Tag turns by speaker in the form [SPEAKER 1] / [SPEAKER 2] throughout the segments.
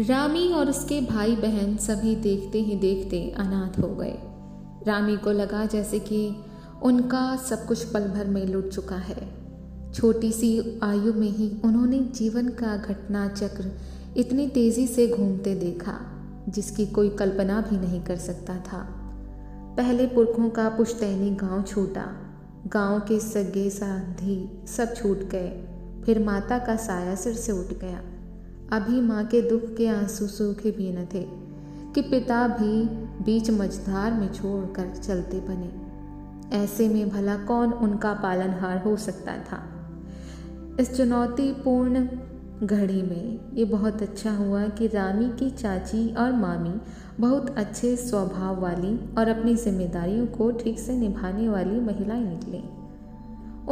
[SPEAKER 1] रामी और उसके भाई बहन सभी देखते ही देखते अनाथ हो गए। रामी को लगा जैसे कि उनका सब कुछ पल भर में लुट चुका है। छोटी सी आयु में ही उन्होंने जीवन का घटना चक्र इतनी तेज़ी से घूमते देखा, जिसकी कोई कल्पना भी नहीं कर सकता था। पहले पुरखों का पुश्तैनी गाँव छूटा। गाँव के सगे साधी सब छूट गए। फिर माता का साया सिर से उठ गया। अभी माँ के दुख के आँसू सूखे भी न थे, कि पिता भी बीच मझधार में छोड़कर चलते बने। ऐसे में भला कौन उनका पालनहार हो सकता था? इस चुनौतीपूर्ण घड़ी में ये बहुत अच्छा हुआ कि रामी की चाची और मामी बहुत अच्छे स्वभाव वाली और अपनी जिम्मेदारियों को ठीक से निभाने वाली महिलाएँ निकली।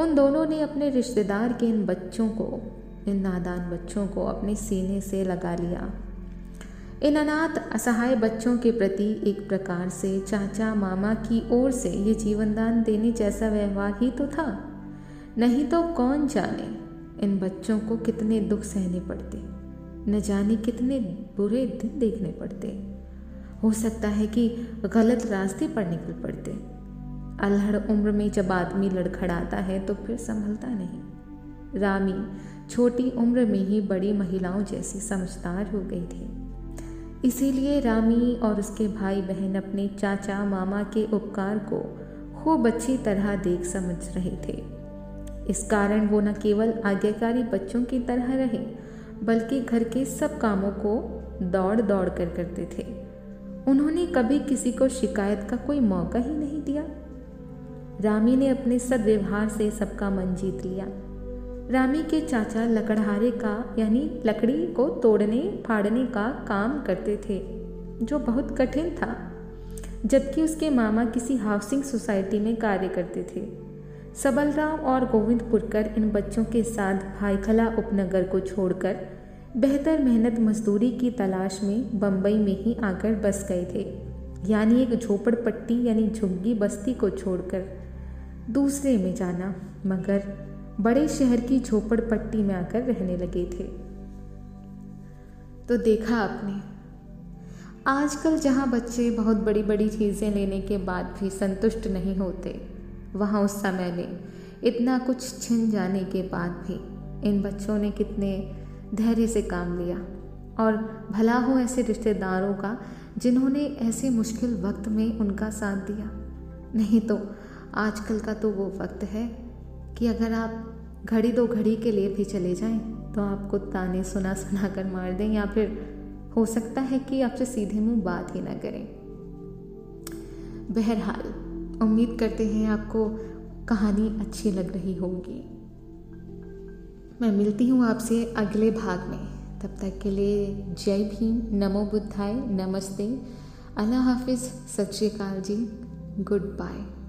[SPEAKER 1] उन दोनों ने अपने रिश्तेदार के इन बच्चों को इन नादान बच्चों को अपने सीने से लगा लिया। इन अनाथ असहाय बच्चों के प्रति एक प्रकार से चाचा मामा की ओर से ये जीवनदान देने जैसा व्यवहार ही तो था। नहीं तो कौन जाने इन बच्चों को कितने दुख सहने पड़ते, न जाने कितने बुरे दिन देखने पड़ते। हो सकता है कि गलत रास्ते पर निकल पड़ते। अल्हड़ उम्र में जब आदमी लड़खड़ाता है तो फिर संभलता नहीं। रामी छोटी उम्र में ही बड़ी महिलाओं जैसी समझदार हो गई थी। इसीलिए रामी और उसके भाई बहन अपने चाचा, मामा के उपकार को खूब अच्छी तरह देख समझ रहे थे। इस कारण वो न केवल आज्ञाकारी बच्चों की तरह रहे, बल्कि घर के सब कामों को दौड़ दौड़ कर करते थे। उन्होंने कभी किसी को शिकायत का कोई मौका ही नहीं दिया। रामी ने अपने सदव्यवहार से सबका मन जीत लिया। रामी के चाचा लकड़हारे का, यानी लकड़ी को तोड़ने, फाड़ने का काम करते थे, जो बहुत कठिन था, जबकि उसके मामा किसी हाउसिंग सोसाइटी में कार्य करते थे। सबलराम और गोविंदपुरकर इन बच्चों के साथ भाईखला उपनगर को छोड़कर बेहतर मेहनत मजदूरी की तलाश में बम्बई में ही आकर बस गए थे, यानी एक झोपड़पट्टी, यानी झुग्गी बस्ती को छोड़कर दूसरे में जाना, मगर बड़े शहर की झोपड़पट्टी में आकर रहने लगे थे। तो देखा आपने, आजकल जहाँ बच्चे बहुत बड़ी बड़ी चीज़ें लेने के बाद भी संतुष्ट नहीं होते, वहाँ उस समय में इतना कुछ छिन जाने के बाद भी इन बच्चों ने कितने धैर्य से काम लिया। और भला हो ऐसे रिश्तेदारों का जिन्होंने ऐसे मुश्किल वक्त में उनका साथ दिया। नहीं तो आजकल का तो वो वक्त है कि अगर आप घड़ी दो घड़ी के लिए भी चले जाएँ तो आपको ताने सुना सुना कर मार दें, या फिर हो सकता है कि आपसे सीधे मुँह बात ही ना करें। बहरहाल, उम्मीद करते हैं आपको कहानी अच्छी लग रही होगी। मैं मिलती हूँ आपसे अगले भाग में। तब तक के लिए जय भीम, नमो बुद्धाय, नमस्ते। अल्लाह हाफिज़, सत श्रीकाल जी। Good bye.